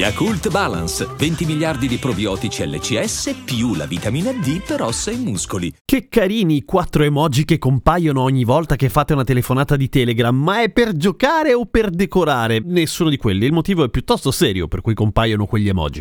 Yakult Balance, 20 miliardi di probiotici LCS più la vitamina D per ossa e muscoli. Che carini i quattro emoji che compaiono ogni volta che fate una telefonata di Telegram, ma è per giocare o per decorare? Nessuno di quelli, il motivo è piuttosto serio per cui compaiono quegli emoji.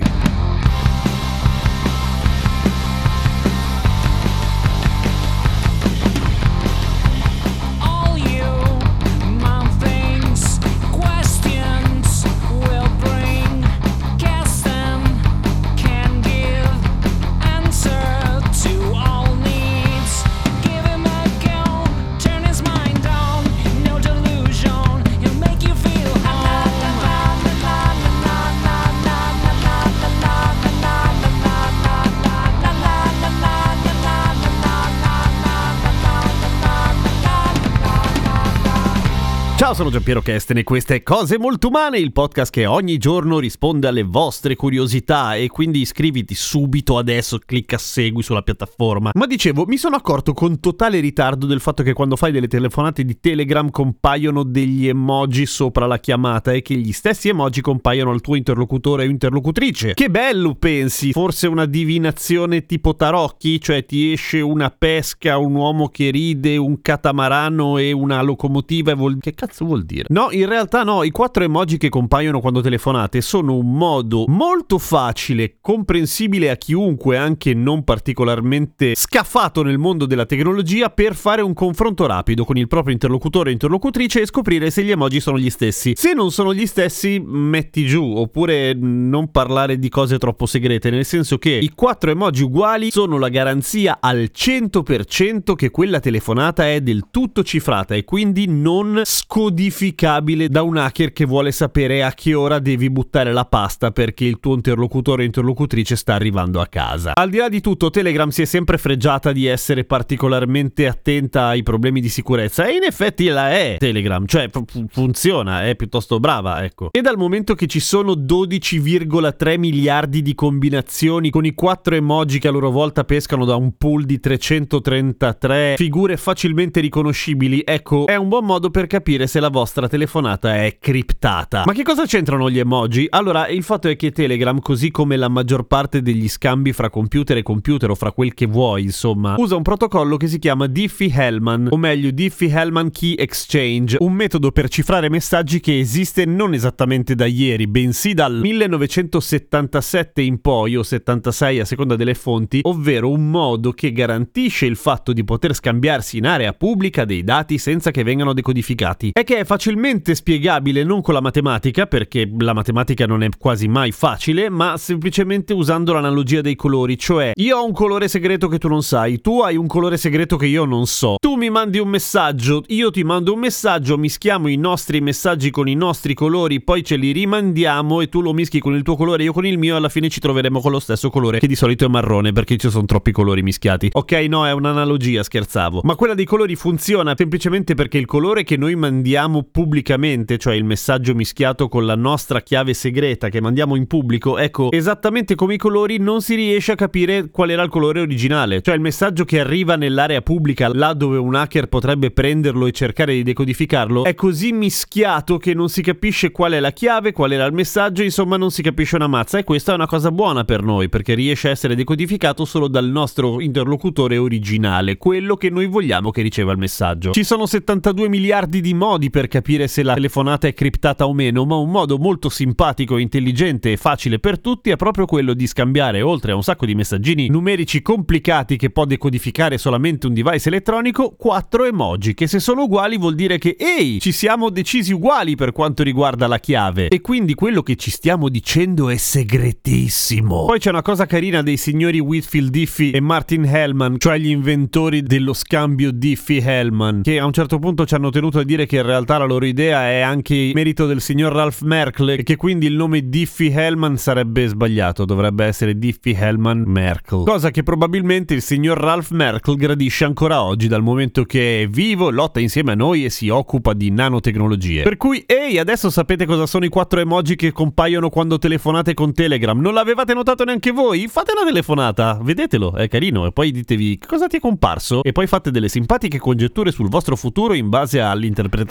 Ciao, sono Giampiero Kesten e queste Cose Molto Umane, il podcast che ogni giorno risponde alle vostre curiosità e quindi iscriviti subito adesso, clicca segui sulla piattaforma. Ma dicevo, mi sono accorto con totale ritardo del fatto che quando fai delle telefonate di Telegram compaiono degli emoji sopra la chiamata e che gli stessi emoji compaiono al tuo interlocutore o interlocutrice. Che bello, pensi? Forse una divinazione tipo tarocchi? Cioè ti esce una pesca, un uomo che ride, un catamarano e una locomotiva e vuol... Che cazzo vuol dire? No, in realtà no, i quattro emoji che compaiono quando telefonate sono un modo molto facile, comprensibile a chiunque, anche non particolarmente scafato nel mondo della tecnologia, per fare un confronto rapido con il proprio interlocutore o interlocutrice e scoprire se gli emoji sono gli stessi. Se non sono gli stessi, metti giù, oppure non parlare di cose troppo segrete, nel senso che i quattro emoji uguali sono la garanzia al 100% che quella telefonata è del tutto cifrata e quindi non scodificabile da un hacker che vuole sapere a che ora devi buttare la pasta perché il tuo interlocutore o interlocutrice sta arrivando a casa. Al di là di tutto, Telegram si è sempre fregiata di essere particolarmente attenta ai problemi di sicurezza e in effetti la è Telegram, cioè fu- funziona, è piuttosto brava, ecco. E dal momento che ci sono 12,3 miliardi di combinazioni con i quattro emoji che a loro volta pescano da un pool di 333 figure facilmente riconoscibili, ecco, è un buon modo per capire se la vostra telefonata è criptata. Ma che cosa c'entrano gli emoji? Allora, il fatto è che Telegram, così come la maggior parte degli scambi fra computer e computer o fra quel che vuoi, insomma, usa un protocollo che si chiama Diffie-Hellman, o meglio Diffie-Hellman Key Exchange, un metodo per cifrare messaggi che esiste non esattamente da ieri, bensì dal 1977 in poi o 76 a seconda delle fonti, ovvero un modo che garantisce il fatto di poter scambiarsi in area pubblica dei dati senza che vengano decodificati. È che è facilmente spiegabile non con la matematica, perché la matematica non è quasi mai facile, ma semplicemente usando l'analogia dei colori, cioè io ho un colore segreto che tu non sai, tu hai un colore segreto che io non so. Tu mi mandi un messaggio, io ti mando un messaggio, mischiamo i nostri messaggi con i nostri colori, poi ce li rimandiamo e tu lo mischi con il tuo colore, io con il mio, alla fine ci troveremo con lo stesso colore, che di solito è marrone perché ci sono troppi colori mischiati. Ok, no, è un'analogia, scherzavo. Ma quella dei colori funziona semplicemente perché il colore che noi mandiamo pubblicamente, cioè il messaggio mischiato con la nostra chiave segreta che mandiamo in pubblico, ecco, esattamente come i colori non si riesce a capire qual era il colore originale. Cioè il messaggio che arriva nell'area pubblica, là dove un hacker potrebbe prenderlo e cercare di decodificarlo, è così mischiato che non si capisce qual è la chiave, qual era il messaggio, insomma non si capisce una mazza e questa è una cosa buona per noi perché riesce a essere decodificato solo dal nostro interlocutore originale, quello che noi vogliamo che riceva il messaggio. Ci sono 72 miliardi di modi per capire se la telefonata è criptata o meno, ma un modo molto simpatico, intelligente e facile per tutti è proprio quello di scambiare, oltre a un sacco di messaggini numerici complicati che può decodificare solamente un device elettronico, quattro emoji, che se sono uguali vuol dire che, ehi, ci siamo decisi uguali per quanto riguarda la chiave. E quindi quello che ci stiamo dicendo è segretissimo. Poi c'è una cosa carina dei signori Whitfield Diffie e Martin Hellman, cioè gli inventori dello scambio Diffie-Hellman, che a un certo punto ci hanno tenuto a dire che in realtà la loro idea è anche merito del signor Ralph Merkel e che quindi il nome Diffie Hellman sarebbe sbagliato, dovrebbe essere Diffie Hellman Merkel. Cosa che probabilmente il signor Ralph Merkel gradisce ancora oggi dal momento che è vivo, lotta insieme a noi e si occupa di nanotecnologie. Per cui, ehi, adesso sapete cosa sono i quattro emoji che compaiono quando telefonate con Telegram? Non l'avevate notato neanche voi? Fate una telefonata, vedetelo, è carino e poi ditevi cosa ti è comparso e poi fate delle simpatiche congetture sul vostro futuro in base all'interpretazione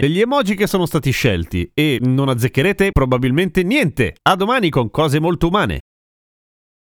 degli emoji che sono stati scelti e non azzeccherete probabilmente niente. A domani con cose molto umane.